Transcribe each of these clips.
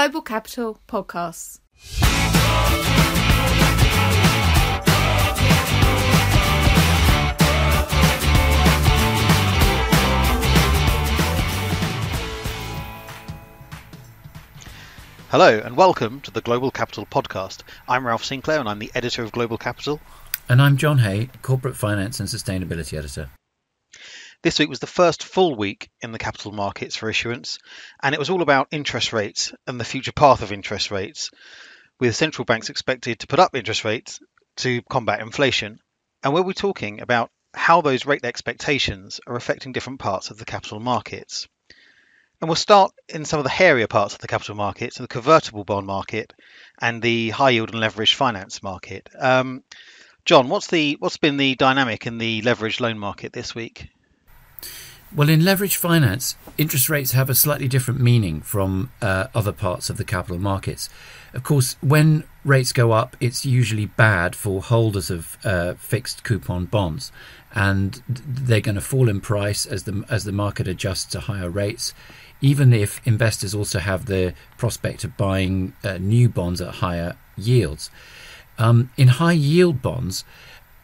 Global Capital Podcasts. Hello and welcome to the Global Capital Podcast. I'm Ralph Sinclair and I'm the editor of Global Capital. And I'm John Hay, Corporate Finance and Sustainability Editor. This week was the first full week in the capital markets for issuance, and it was all about interest rates and the future path of interest rates, with central banks expected to put up interest rates to combat inflation. And we'll be talking about how those rate expectations are affecting different parts of the capital markets. And we'll start in some of the hairier parts of the capital markets, so the convertible bond market and the high yield and leveraged finance market. Um, John, what's the what's been the dynamic in the leveraged loan market this week? Well, in leverage finance, interest rates have a slightly different meaning from uh, other parts of the capital markets. Of course, when rates go up, it's usually bad for holders of uh, fixed coupon bonds, and they're going to fall in price as the as the market adjusts to higher rates even if investors also have the prospect of buying uh, new bonds at higher yields. Um, in high yield bonds,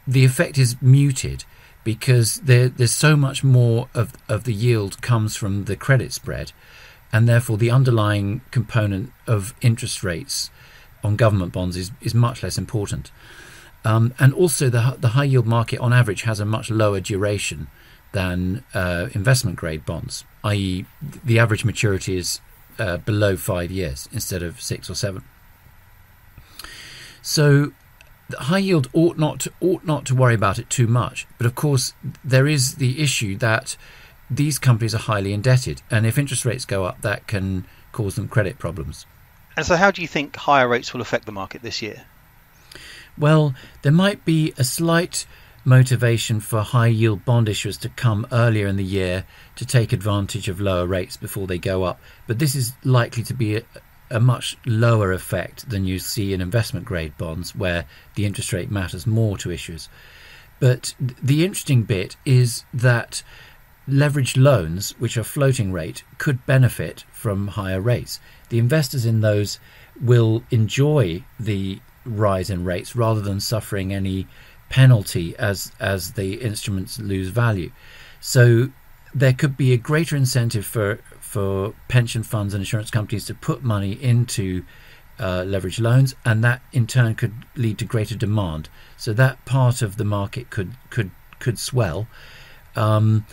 the effect is muted because there, there's so much more of, of the yield comes from the credit spread, and therefore the underlying component of interest rates on government bonds is, is much less important. Um, and also, the, the high yield market on average has a much lower duration than uh, investment grade bonds, i.e., the average maturity is uh, below five years instead of six or seven. So, high yield ought not to, ought not to worry about it too much. But of course, there is the issue that these companies are highly indebted, and if interest rates go up, that can cause them credit problems. And so, how do you think higher rates will affect the market this year? Well, there might be a slight motivation for high yield bond issuers to come earlier in the year to take advantage of lower rates before they go up. But this is likely to be a, a much lower effect than you see in investment grade bonds, where the interest rate matters more to issuers. But the interesting bit is that leveraged loans, which are floating rate, could benefit from higher rates. The investors in those will enjoy the rise in rates rather than suffering any penalty as as the instruments lose value. So there could be a greater incentive for for pension funds and insurance companies to put money into uh, leverage loans, and that in turn could lead to greater demand. So that part of the market could could could swell. Um,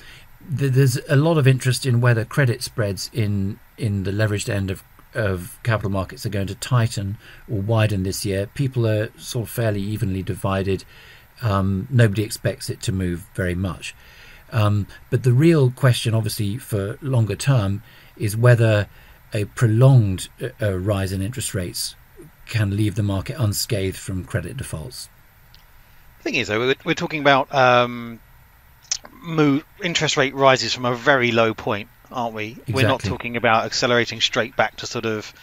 th- there's a lot of interest in whether credit spreads in in the leveraged end of of capital markets are going to tighten or widen this year. People are sort of fairly evenly divided um, nobody expects it to move very much. Um, but the real question, obviously, for longer term is whether a prolonged uh, uh, rise in interest rates can leave the market unscathed from credit defaults. The thing is, though, we're, talking about um, move, interest rate rises from a very low point, aren't we? Exactly. We're not talking about accelerating straight back to sort of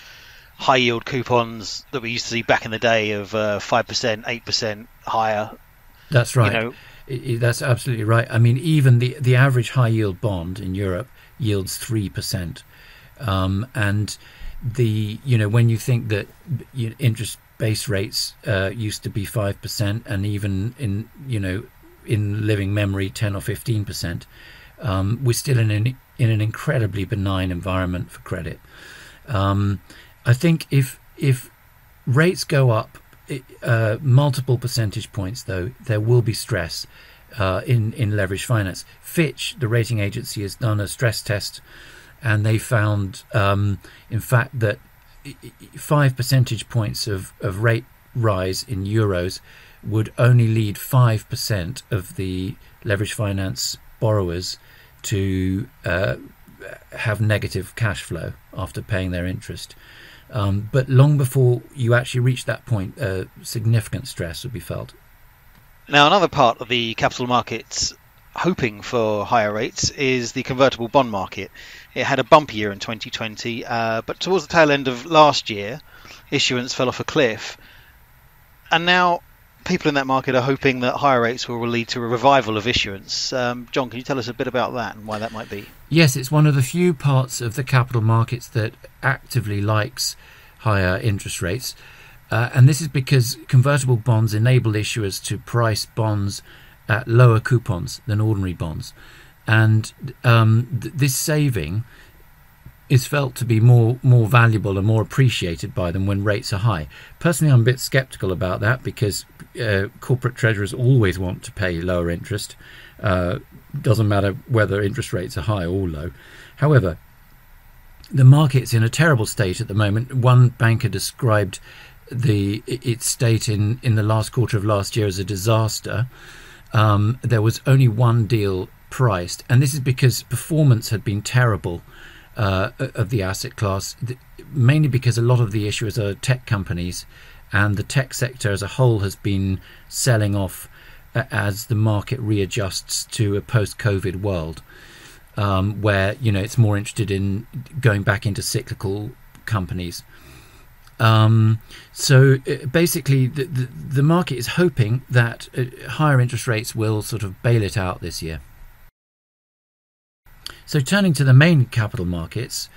high yield coupons that we used to see back in the day of uh, 5%, 8% higher that's right. You know, that's absolutely right. I mean, even the the average high yield bond in Europe yields three percent, um, and the you know when you think that interest base rates uh, used to be five percent, and even in you know in living memory ten or fifteen percent, um, we're still in an in an incredibly benign environment for credit. Um, I think if if rates go up uh, multiple percentage points, though, there will be stress uh, in in leveraged finance. Fitch, the rating agency, has done a stress test, and they found, um, in fact, that five percentage points of, of rate rise in euros would only lead five percent of the leveraged finance borrowers to uh, have negative cash flow after paying their interest. Um, but long before you actually reach that point, uh, significant stress would be felt. Now, another part of the capital markets hoping for higher rates is the convertible bond market. It had a bumpy year in 2020, uh, but towards the tail end of last year, issuance fell off a cliff. And now people in that market are hoping that higher rates will lead to a revival of issuance. Um, John, can you tell us a bit about that and why that might be? Yes, it's one of the few parts of the capital markets that actively likes higher interest rates. Uh, and this is because convertible bonds enable issuers to price bonds at lower coupons than ordinary bonds. And um, th- this saving is felt to be more more valuable and more appreciated by them when rates are high. Personally, I'm a bit sceptical about that because uh, corporate treasurers always want to pay lower interest. Uh, doesn't matter whether interest rates are high or low. However, the market's in a terrible state at the moment. One banker described the its state in, in the last quarter of last year as a disaster. Um, there was only one deal priced, and this is because performance had been terrible uh, of the asset class, mainly because a lot of the issuers are tech companies, and the tech sector as a whole has been selling off uh, as the market readjusts to a post-COVID world, um, where you know it's more interested in going back into cyclical companies. Um, so uh, basically, the, the, the market is hoping that uh, higher interest rates will sort of bail it out this year. So, turning to the main capital markets,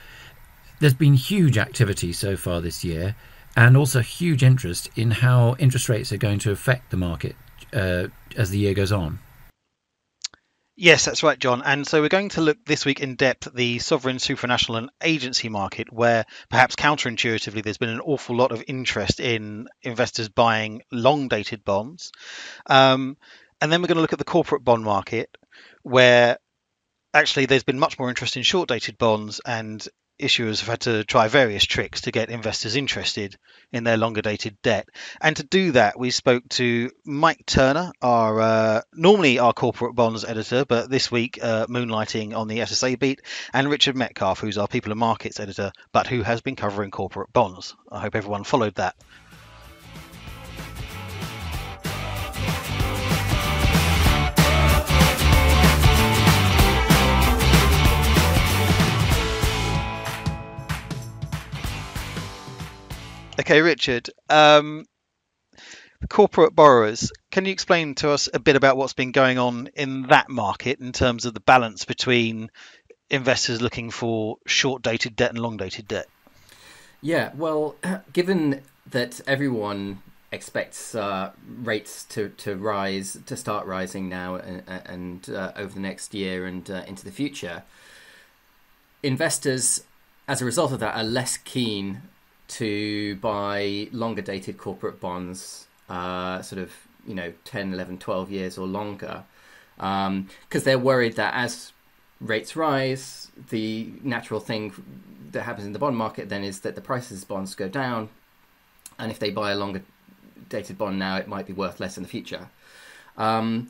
there's been huge activity so far this year and also huge interest in how interest rates are going to affect the market uh, as the year goes on. Yes, that's right, John. And so we're going to look this week in depth at the sovereign, supranational, and agency market, where perhaps counterintuitively there's been an awful lot of interest in investors buying long dated bonds. Um, and then we're going to look at the corporate bond market, where actually there's been much more interest in short dated bonds and issuers have had to try various tricks to get investors interested in their longer dated debt. And to do that, we spoke to Mike Turner, our uh, normally our corporate bonds editor, but this week uh, moonlighting on the SSA beat, and Richard Metcalf, who's our people and markets editor, but who has been covering corporate bonds. I hope everyone followed that. Okay, Richard. Um, corporate borrowers. Can you explain to us a bit about what's been going on in that market in terms of the balance between investors looking for short-dated debt and long-dated debt? Yeah, well, given that everyone expects uh, rates to, to rise, to start rising now and, and uh, over the next year and uh, into the future, investors, as a result of that, are less keen to buy longer dated corporate bonds, uh, sort of, you know, 10, 11, 12 years or longer, because um, they're worried that as rates rise, the natural thing that happens in the bond market then is that the prices of bonds go down. And if they buy a longer dated bond now, it might be worth less in the future. Um,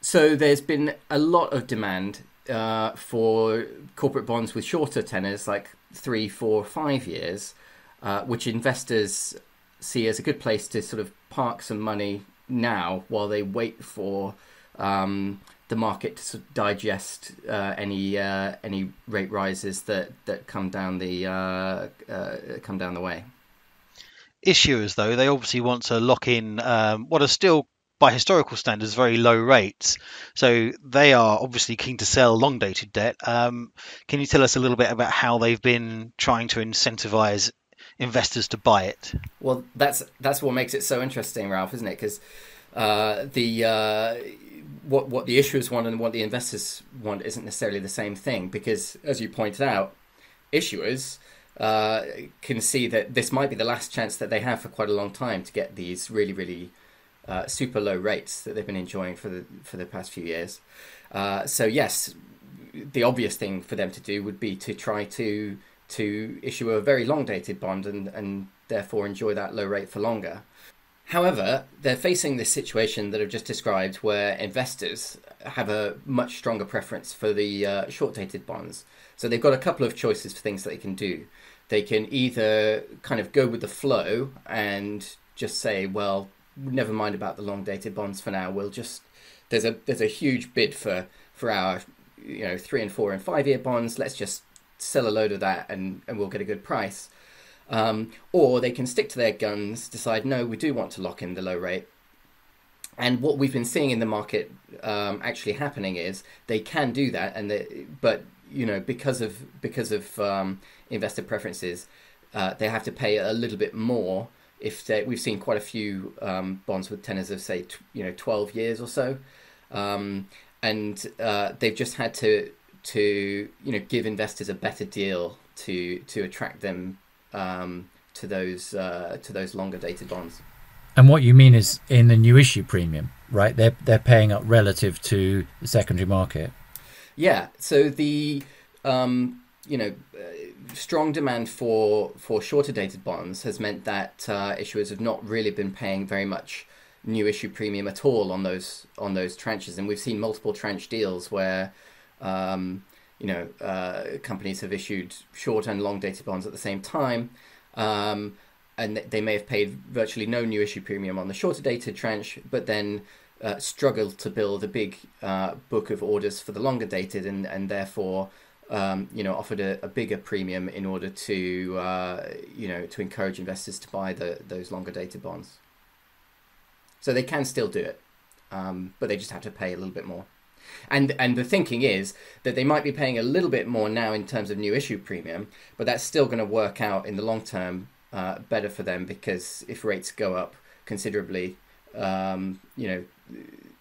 so there's been a lot of demand uh, for corporate bonds with shorter tenors, like three, four, five years, uh, which investors see as a good place to sort of park some money now while they wait for um, the market to sort of digest uh, any uh, any rate rises that, that come down the uh, uh, come down the way. Issuers, though, they obviously want to lock in um, what are still by historical standards, very low rates. So they are obviously keen to sell long dated debt. Um, can you tell us a little bit about how they've been trying to incentivize investors to buy it. Well, that's that's what makes it so interesting, Ralph, isn't it? Because uh, the uh, what what the issuers want and what the investors want isn't necessarily the same thing. Because as you pointed out, issuers uh, can see that this might be the last chance that they have for quite a long time to get these really really uh, super low rates that they've been enjoying for the for the past few years. Uh, so yes, the obvious thing for them to do would be to try to to issue a very long dated bond and, and therefore enjoy that low rate for longer. However, they're facing this situation that I've just described where investors have a much stronger preference for the uh, short dated bonds. So they've got a couple of choices for things that they can do. They can either kind of go with the flow and just say, well, never mind about the long dated bonds for now. We'll just there's a there's a huge bid for for our you know three and four and five year bonds. Let's just sell a load of that and, and we'll get a good price. Um, or they can stick to their guns, decide, no, we do want to lock in the low rate, and what we've been seeing in the market um, actually happening is they can do that, and they, but you know because of because of um, investor preferences, uh, they have to pay a little bit more if they, we've seen quite a few um, bonds with tenors of say t- you know 12 years or so um, and uh, they've just had to to you know give investors a better deal to to attract them um, to those uh, to those longer dated bonds. And what you mean is in the new issue premium right? They're they're paying up relative to the secondary market. Yeah. So the um, you know strong demand for for shorter dated bonds has meant that uh, issuers have not really been paying very much new issue premium at all on those on those tranches, and we've seen multiple tranche deals where um, you know uh, companies have issued short and long dated bonds at the same time. Um, and they may have paid virtually no new issue premium on the shorter dated tranche, but then uh, struggled to build a big uh, book of orders for the longer dated, and, and therefore um, you know, offered a, a, bigger premium in order to, uh, you know, to encourage investors to buy the, those longer dated bonds. So they can still do it, um, but they just have to pay a little bit more. And and the thinking is that they might be paying a little bit more now in terms of new issue premium, but that's still going to work out in the long term uh, better for them because if rates go up considerably, um, you know,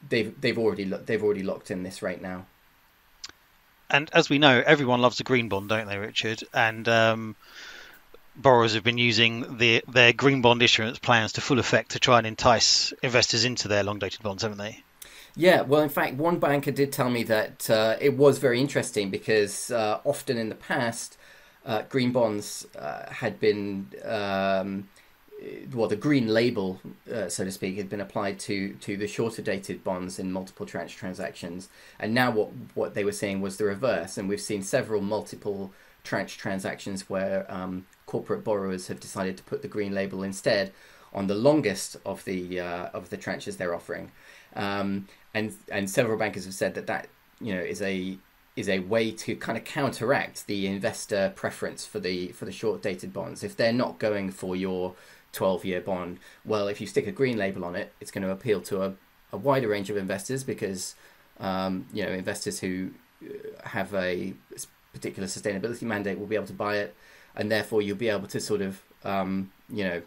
they've they've already they've already locked in this rate now and as we know, everyone loves a green bond, don't they, Richard? And um, borrowers have been using the, their green bond issuance plans to full effect to try and entice investors into their long dated bonds, haven't they? Yeah, well, in fact, one banker did tell me that uh, it was very interesting because uh, often in the past, uh, green bonds uh, had been um, well, the green label, uh, so to speak, had been applied to to the shorter dated bonds in multiple tranche transactions, and now what what they were seeing was the reverse, and we've seen several multiple tranche transactions where um, corporate borrowers have decided to put the green label instead on the longest of the uh, of the tranches they're offering, um, and and several bankers have said that that you know is a is a way to kind of counteract the investor preference for the for the short dated bonds if they're not going for your 12 year bond. Well, if you stick a green label on it, it's going to appeal to a, a wider range of investors because um, you know investors who uh, have a particular sustainability mandate will be able to buy it, and therefore you'll be able to sort of um, you know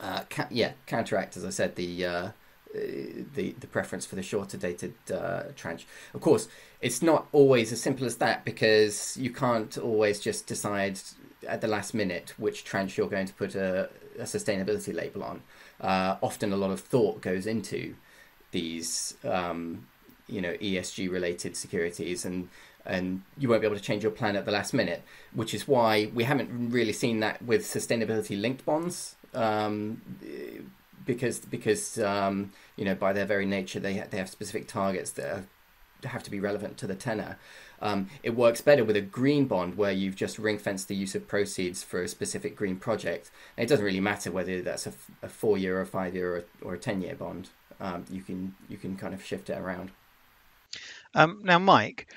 uh, ca- yeah counteract, as I said, the uh, the the preference for the shorter dated uh, tranche. Of course, it's not always as simple as that because you can't always just decide at the last minute which tranche you're going to put a, a sustainability label on. Uh, often a lot of thought goes into these, um, you know, ESG related securities, and and you won't be able to change your plan at the last minute, which is why we haven't really seen that with sustainability linked bonds. Um, because because um, you know by their very nature they they have specific targets that are, have to be relevant to the tenor. Um, it works better with a green bond where you've just ring fenced the use of proceeds for a specific green project. And it doesn't really matter whether that's a, a four year or five year or, or a ten year bond. Um, you can you can kind of shift it around. Um, now, Mike,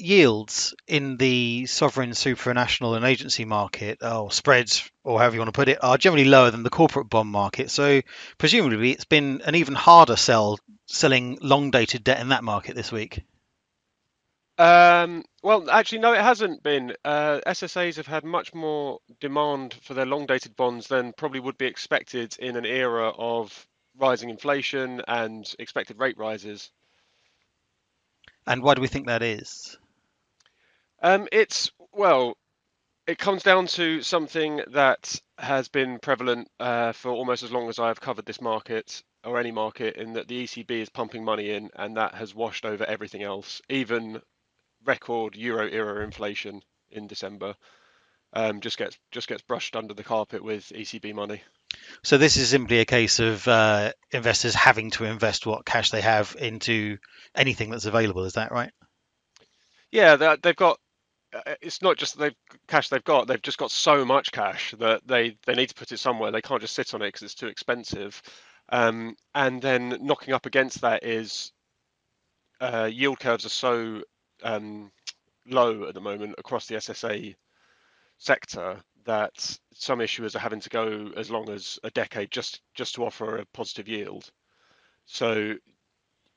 yields in the sovereign, supranational, and agency market, or spreads, or however you want to put it, are generally lower than the corporate bond market. So, presumably, it's been an even harder sell selling long dated debt in that market this week. Um, well, actually, no, it hasn't been. Uh, SSAs have had much more demand for their long dated bonds than probably would be expected in an era of rising inflation and expected rate rises. And why do we think that is? Um, it's, well, it comes down to something that has been prevalent uh, for almost as long as I've covered this market or any market, in that the ECB is pumping money in and that has washed over everything else, even record euro area inflation in December um, just gets just gets brushed under the carpet with ECB money. So this is simply a case of uh, investors having to invest what cash they have into anything that's available. Is that right? Yeah, they've got. Uh, it's not just they've cash they've got; they've just got so much cash that they they need to put it somewhere. They can't just sit on it because it's too expensive. Um, and then knocking up against that is uh, yield curves are so um, low at the moment across the SSA sector that some issuers are having to go as long as a decade just just to offer a positive yield. So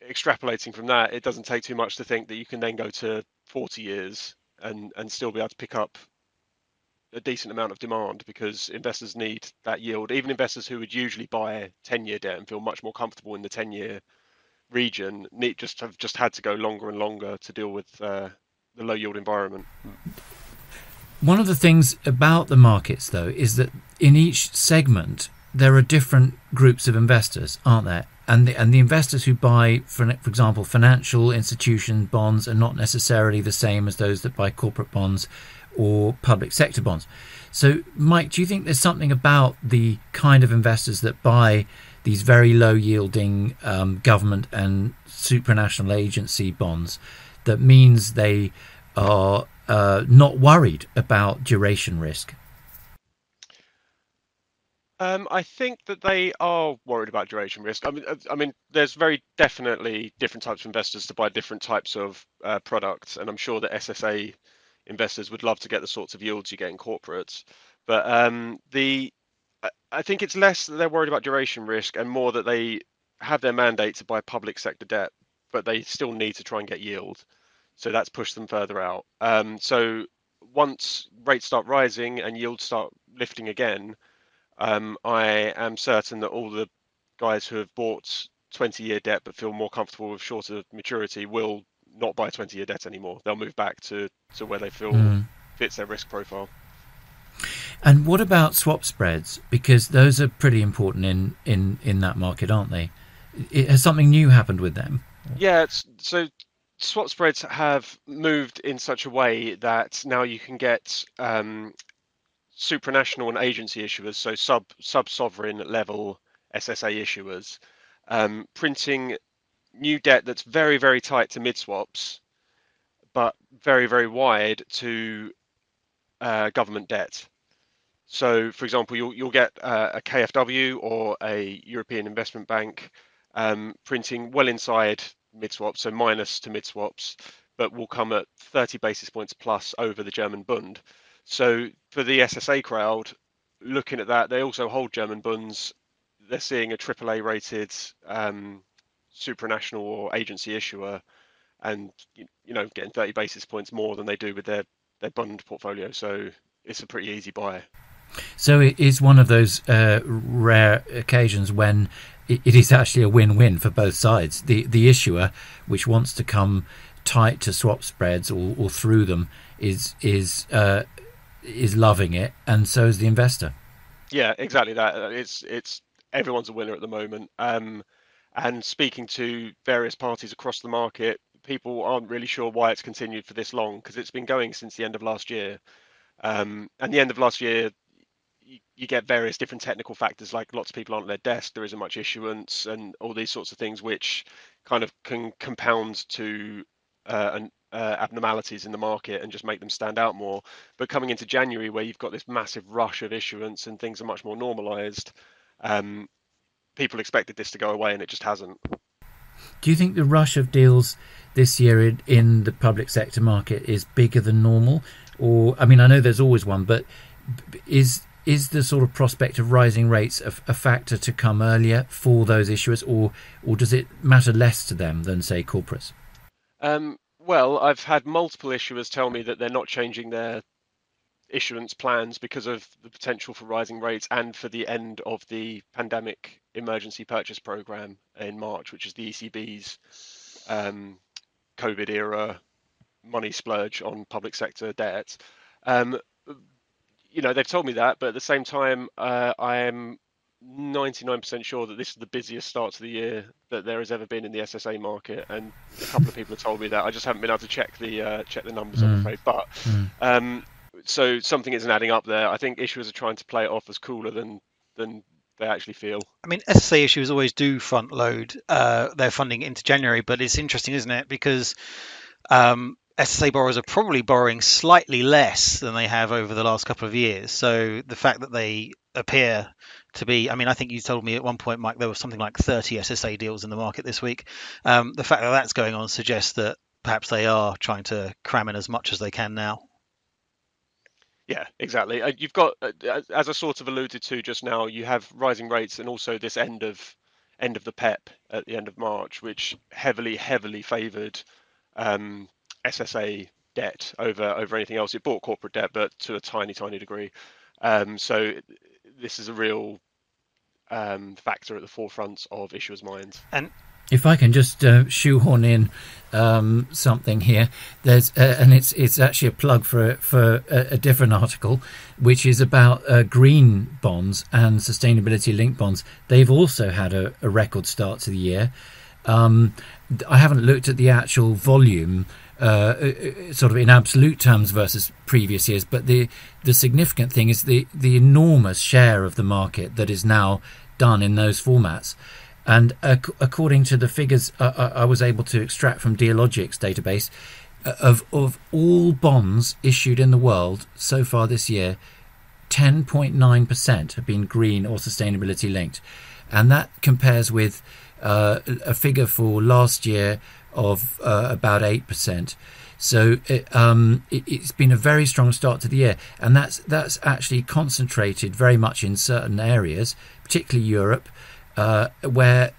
extrapolating from that, it doesn't take too much to think that you can then go to 40 years and and still be able to pick up a decent amount of demand because investors need that yield. Even investors who would usually buy 10-year debt and feel much more comfortable in the 10-year region need just have just had to go longer and longer to deal with uh, the low yield environment. One of the things about the markets, though, is that in each segment there are different groups of investors, aren't there? And the, and the investors who buy, for, for example, financial institution bonds are not necessarily the same as those that buy corporate bonds or public sector bonds. So, Mike, do you think there's something about the kind of investors that buy these very low yielding um, government and supranational agency bonds that means they are uh, not worried about duration risk? Um, I think that they are worried about duration risk. I mean, uh, I mean, there's very definitely different types of investors to buy different types of uh, products, and I'm sure that SSA investors would love to get the sorts of yields you get in corporates. But um, the I think it's less that they're worried about duration risk and more that they have their mandate to buy public sector debt, but they still need to try and get yield. So that's pushed them further out. Um, so once rates start rising and yields start lifting again, um, I am certain that all the guys who have bought 20 year debt but feel more comfortable with shorter maturity will not buy 20 year debt anymore. They'll move back to, to where they feel mm. fits their risk profile. And what about swap spreads? Because those are pretty important in, in, in that market, aren't they? It, has something new happened with them? Yeah, so swap spreads have moved in such a way that now you can get um, supranational and agency issuers, so sub sub sovereign level SSA issuers, um, printing new debt that's very very tight to mid swaps, but very very wide to uh, government debt. So, for example, you'll you'll get uh, a KfW or a European Investment Bank um, printing well inside mid swaps, so minus to mid swaps, but will come at 30 basis points plus over the German Bund. So for the SSA crowd, looking at that, they also hold German bunds. They're seeing a AAA rated um, supranational or agency issuer, and you know getting 30 basis points more than they do with their their bund portfolio. So it's a pretty easy buy. So it is one of those uh, rare occasions when it, it is actually a win-win for both sides. The the issuer, which wants to come tight to swap spreads or, or through them, is is uh, is loving it, and so is the investor. Yeah, exactly that. It's it's everyone's a winner at the moment. Um, and speaking to various parties across the market, people aren't really sure why it's continued for this long because it's been going since the end of last year. Um, and the end of last year, you, you, get various different technical factors like lots of people aren't at their desk, there isn't much issuance, and all these sorts of things, which kind of can compound to uh, an, uh, abnormalities in the market and just make them stand out more. But coming into January, where you've got this massive rush of issuance and things are much more normalized, um, people expected this to go away and it just hasn't. Do you think the rush of deals this year in, in the public sector market is bigger than normal? Or, I mean, I know there's always one, but is is the sort of prospect of rising rates a, a, factor to come earlier for those issuers, or or does it matter less to them than say corporates? Um, well, I've had multiple issuers tell me that they're not changing their issuance plans because of the potential for rising rates and for the end of the pandemic emergency purchase program in March, which is the ECB's um, COVID era money splurge on public sector debt. Um, you know, they've told me that, but at the same time, uh, I am 99% sure that this is the busiest start to the year that there has ever been in the SSA market, and a couple of people have told me that. I just haven't been able to check the uh, check the numbers, mm. I'm afraid. But mm. um, so something isn't adding up there. I think issuers are trying to play it off as cooler than than they actually feel. I mean, SSA issuers always do front load uh, their funding into January, but it's interesting, isn't it? Because um, SSA borrowers are probably borrowing slightly less than they have over the last couple of years. So the fact that they appear to be, I mean, I think you told me at one point, Mike, there was something like 30 SSA deals in the market this week. Um, the fact that that's going on suggests that perhaps they are trying to cram in as much as they can now. Yeah, exactly. Uh, you've got, uh, as I sort of alluded to just now, you have rising rates and also this end of end of the PEPP at the end of March, which heavily, heavily favoured um, SSA debt over over anything else. It bought corporate debt, but to a tiny, tiny degree. Um, so this is a real um, factor at the forefront of issuers' minds. And if I can just uh, shoehorn in um, something here, there's uh, and it's it's actually a plug for for a, a different article, which is about uh, green bonds and sustainability linked bonds. They've also had a, a record start to the year. Um, I haven't looked at the actual volume, uh, uh, uh, sort of in absolute terms versus previous years, but the the significant thing is the the enormous share of the market that is now done in those formats. And ac- according to the figures uh, I was able to extract from Dealogic's database, uh, of of all bonds issued in the world so far this year, 10.9% have been green or sustainability linked, and that compares with uh, a figure for last year of uh, about 8%. So it, um, it, has been a very strong start to the year, and that's that's actually concentrated very much in certain areas, particularly Europe, uh, where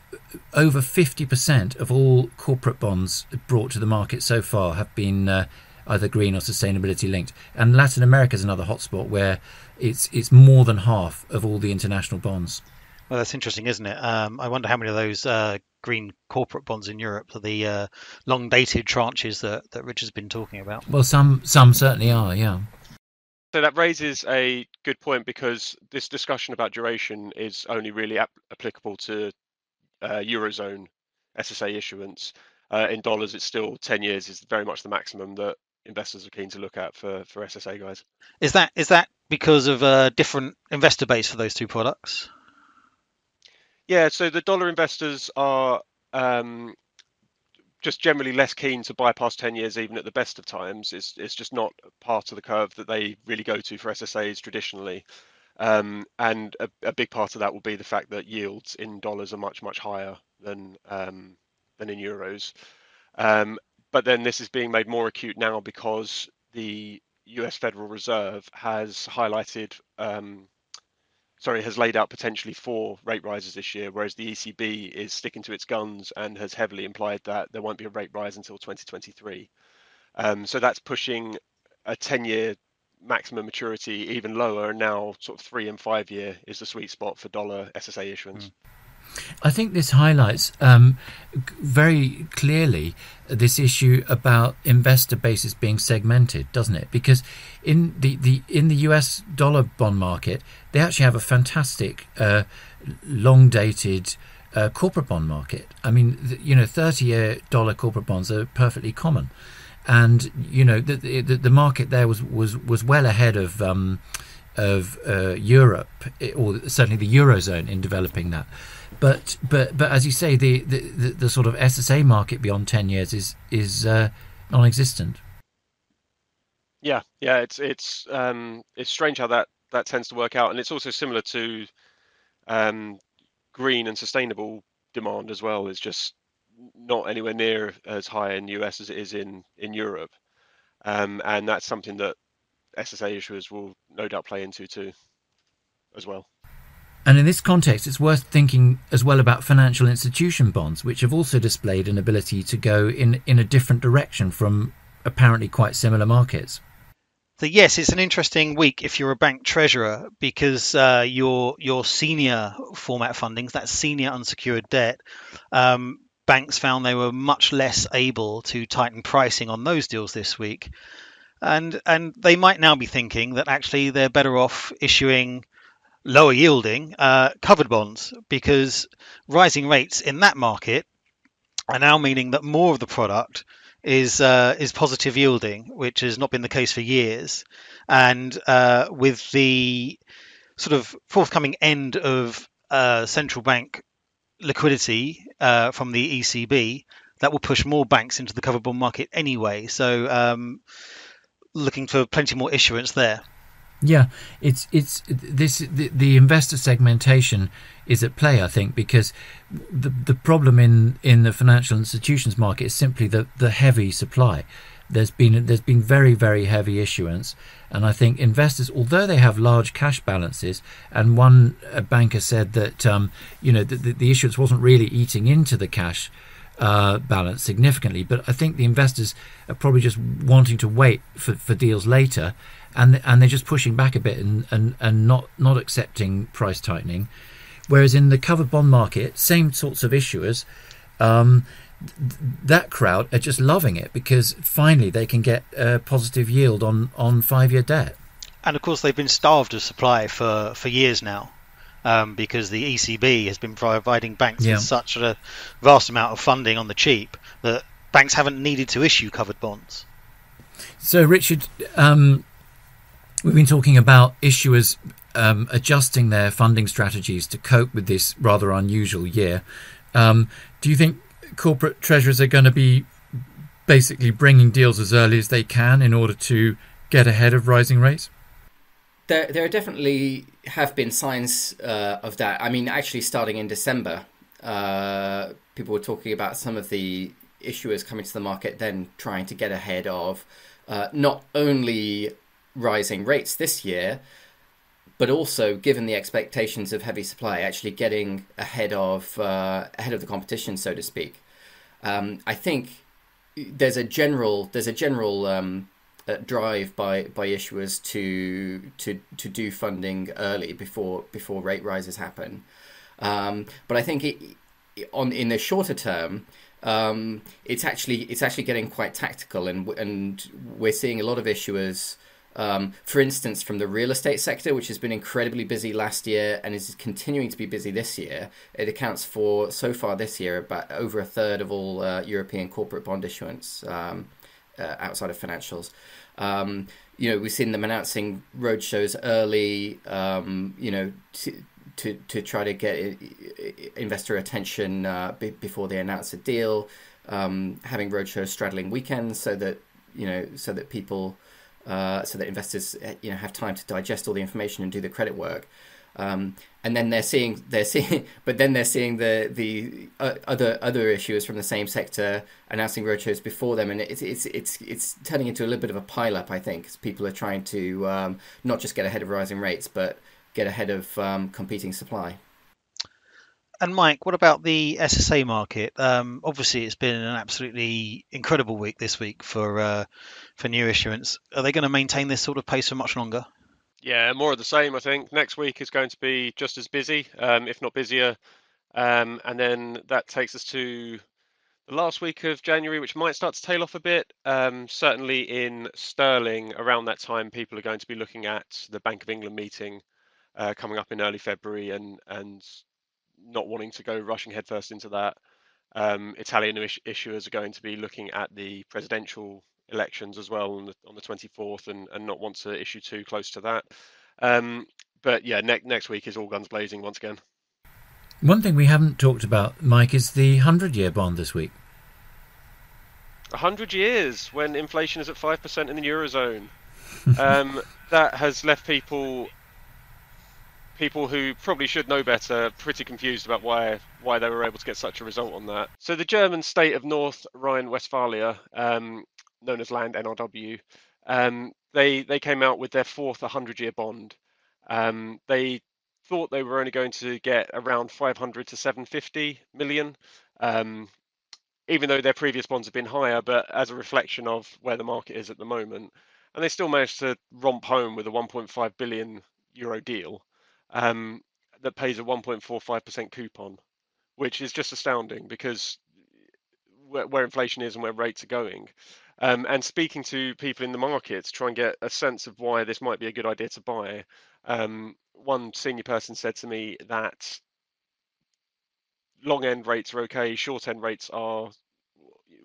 over 50% of all corporate bonds brought to the market so far have been uh, either green or sustainability linked. And Latin America is another hotspot where it's it's more than half of all the international bonds. Well, that's interesting, isn't it? Um, I wonder how many of those uh, green corporate bonds in Europe the uh, long-dated tranches that, that Richard's been talking about. Well, some some certainly are, yeah. So that raises a good point because this discussion about duration is only really ap- applicable to uh, eurozone SSA issuance. Uh, in dollars, it's still 10 years is very much the maximum that investors are keen to look at for for SSA guys. Is that is that because of a different investor base for those two products? Yeah, so the dollar investors are um, just generally less keen to bypass 10 years even at the best of times. It's, it's just not part of the curve that they really go to for SSAs traditionally. Um, and a, a, big part of that will be the fact that yields in dollars are much, much higher than, um, than in euros. Um, but then this is being made more acute now because the US Federal Reserve has highlighted um, sorry, has laid out potentially four rate rises this year, whereas the ECB is sticking to its guns and has heavily implied that there won't be a rate rise until 2023. Um, so that's pushing a 10-year maximum maturity even lower, and now sort of three and five year is the sweet spot for dollar SSA issuance. Mm. I think this highlights um, very clearly this issue about investor bases being segmented, doesn't it? Because in the, the in the US dollar bond market, they actually have a fantastic uh, long dated uh, corporate bond market. I mean, you know, thirty year dollar corporate bonds are perfectly common, and you know the the, the market there was was was well ahead of. Um, of uh, Europe, or certainly the eurozone, in developing that. But but but as you say, the the, the, the sort of SSA market beyond ten years is is uh, non-existent. Yeah, yeah, it's it's um, it's strange how that that tends to work out, and it's also similar to um, green and sustainable demand as well. Is just not anywhere near as high in the US as it is in in Europe, um, and that's something that SSA issuers will no doubt play into too, as well. And in this context, it's worth thinking as well about financial institution bonds, which have also displayed an ability to go in, in a different direction from apparently quite similar markets. So yes, it's an interesting week if you're a bank treasurer because uh, your your senior format fundings, that senior unsecured debt, um, banks found they were much less able to tighten pricing on those deals this week, and and they might now be thinking that actually they're better off issuing lower yielding uh, covered bonds because rising rates in that market are now meaning that more of the product is uh, is positive yielding, which has not been the case for years. And uh, with the sort of forthcoming end of uh, central bank liquidity uh, from the ECB, that will push more banks into the covered bond market anyway. So, um, looking for plenty more issuance there. Yeah, it's it's this the, the investor segmentation is at play, I think, because the the problem in in the financial institutions market is simply the the heavy supply. there's been there's been very very heavy issuance, and I think investors, although they have large cash balances, and one uh, banker said that um, you know the, the issuance wasn't really eating into the cash uh, balance significantly, but I think the investors are probably just wanting to wait for, for deals later, and and they're just pushing back a bit and, and, and not not accepting price tightening. Whereas in the covered bond market, same sorts of issuers. Um, that crowd are just loving it because finally they can get a positive yield on, on five year debt. And of course, they've been starved of supply for, for years now um, because the ECB has been providing banks yeah. with such a vast amount of funding on the cheap that banks haven't needed to issue covered bonds. So, Richard, um, we've been talking about issuers um, adjusting their funding strategies to cope with this rather unusual year. Um, do you think corporate treasurers are going to be basically bringing deals as early as they can in order to get ahead of rising rates? There, there definitely have been signs uh, of that. I mean, actually, starting in December, uh, people were talking about some of the issuers coming to the market then trying to get ahead of uh, not only rising rates this year, but also given the expectations of heavy supply, actually getting ahead of uh, ahead of the competition, so to speak. Um, I think there's a general there's a general um, uh, drive by by issuers to to to do funding early before before rate rises happen. Um, but I think it, on in the shorter term, um, it's actually it's actually getting quite tactical, and and we're seeing a lot of issuers um, for instance, from the real estate sector, which has been incredibly busy last year and is continuing to be busy this year, it accounts for so far this year about over a third of all uh, European corporate bond issuance um, uh, outside of financials. Um, you know, we've seen them announcing roadshows early. Um, you know, to, to try to get investor attention uh, before they announce a deal. Um, having roadshows straddling weekends so that you know so that people uh, so that investors uh, you know have time to digest all the information and do the credit work. Um, and then they're seeing they're seeing, but then they're seeing the the uh, other other issuers from the same sector announcing roadshows before them, and it's it's it's it's turning into a little bit of a pile up. I think as people are trying to um, not just get ahead of rising rates, but get ahead of um, competing supply. And Mike, what about the SSA market? Um, obviously, it's been an absolutely incredible week this week for uh, for new issuance. Are they going to maintain this sort of pace for much longer? Yeah, more of the same. I think next week is going to be just as busy, um, if not busier, um, and then that takes us to the last week of January, which might start to tail off a bit. Um, certainly in sterling, around that time, people are going to be looking at the Bank of England meeting uh, coming up in early February, and and not wanting to go rushing headfirst into that. Um, Italian is- issuers are going to be looking at the presidential elections as well on the, on the 24th and, and not want to issue too close to that. Um, but yeah, ne- next week is all guns blazing once again. One thing we haven't talked about, Mike, is the 100 year bond this week. 100 years when inflation is at 5% in the Eurozone. um, that has left people people who probably should know better pretty confused about why why they were able to get such a result on that. So the German state of North Rhine-Westphalia, um, known as Land NRW, um, they they came out with their fourth 100-year bond. Um, they thought they were only going to get around 500 to 750 million, um, even though their previous bonds have been higher. But as a reflection of where the market is at the moment, and they still managed to romp home with a 1.5 billion euro deal um, that pays a 1.45% coupon, which is just astounding because where, where, inflation is and where rates are going. Um, and speaking to people in the market to try and get a sense of why this might be a good idea to buy, um, one senior person said to me that long end rates are okay, short end rates are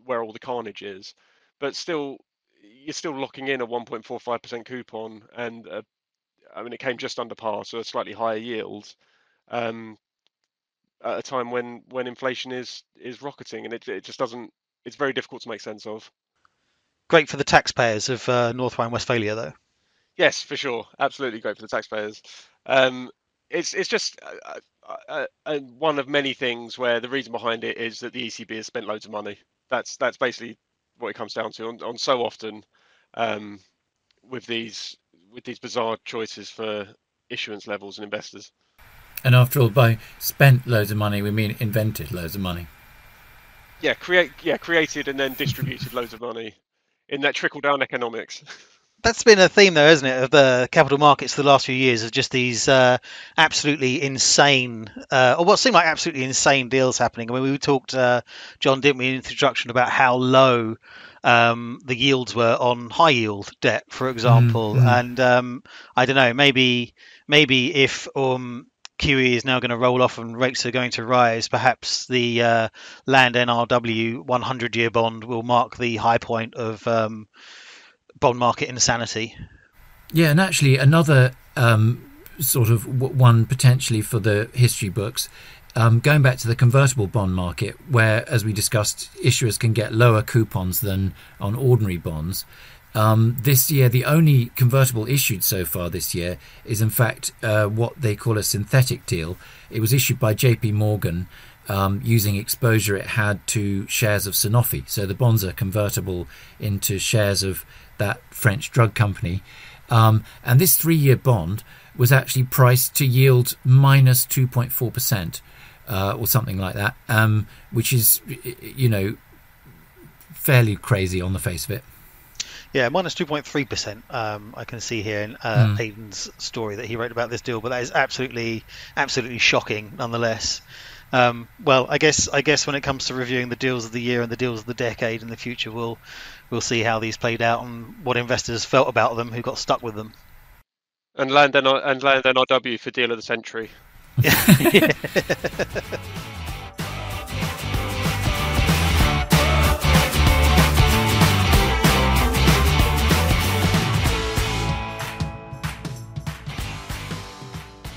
where all the carnage is, but still you're still locking in a 1.45% coupon and a I mean, it came just under par, so a slightly higher yield, um, at a time when when inflation is is rocketing, and it it just doesn't. It's very difficult to make sense of. Great for the taxpayers of uh, North Rhine-Westphalia, though. Yes, for sure, absolutely great for the taxpayers. Um, it's it's just uh, uh, uh, uh one of many things where the reason behind it is that the ECB has spent loads of money. That's that's basically what it comes down to on, on so often um, with these with these bizarre choices for issuance levels and investors. And after all, by spent loads of money, we mean invented loads of money. Yeah, create yeah created and then distributed loads of money in that trickle down economics. that's been a theme though isn't it of the capital markets the last few years of just these uh, absolutely insane uh, or what seemed like absolutely insane deals happening i mean we talked uh, john didn't we in the introduction about how low um, the yields were on high yield debt for example Mm, mm. and um, i don't know maybe maybe if um, QE is now going to roll off and rates are going to rise. Perhaps the uh, Land NRW 100 year bond will mark the high point of um, bond market insanity. Yeah, and actually another um, sort of one potentially for the history books. Um, going back to the convertible bond market, where, as we discussed, issuers can get lower coupons than on ordinary bonds. Um, this year, the only convertible issued so far this year is, in fact, uh, what they call a synthetic deal. It was issued by JP Morgan um, using exposure it had to shares of Sanofi. So the bonds are convertible into shares of that French drug company. Um, and this three year bond was actually priced to yield minus 2.4%. Uh, or something like that, um, which is, you know, fairly crazy on the face of it. Yeah, minus 2.3%. Um, I can see here in uh, Mm. Aiden's story that he wrote about this deal, but that is absolutely, absolutely shocking nonetheless. Um, well, I guess I guess when it comes to reviewing the deals of the year and the deals of the decade in the future, we'll we'll see how these played out and what investors felt about them who got stuck with them. And land NR, and land NRW for deal of the century.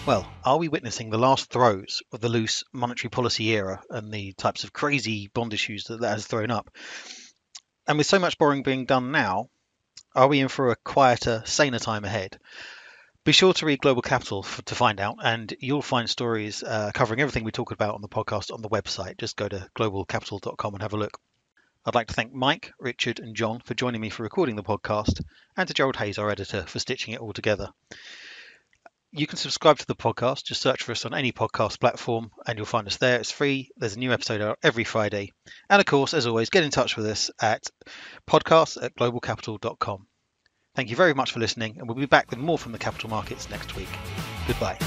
Well, are we witnessing the last throes of the loose monetary policy era and the types of crazy bond issues that that has thrown up? And with so much borrowing being done now, are we in for a quieter, saner time ahead? Be sure to read Global Capital f- to find out, and you'll find stories uh, covering everything we talk about on the podcast on the website. Just go to globalcapital.com and have a look. I'd like to thank Mike, Richard, and John for joining me for recording the podcast, and to Gerald Hayes, our editor, for stitching it all together. You can subscribe to the podcast. Just search for us on any podcast platform and you'll find us there. It's free. There's a new episode out every Friday. And of course, as always, get in touch with us at podcast at globalcapital.com. Thank you very much for listening, and we'll be back with more from the capital markets next week. Goodbye.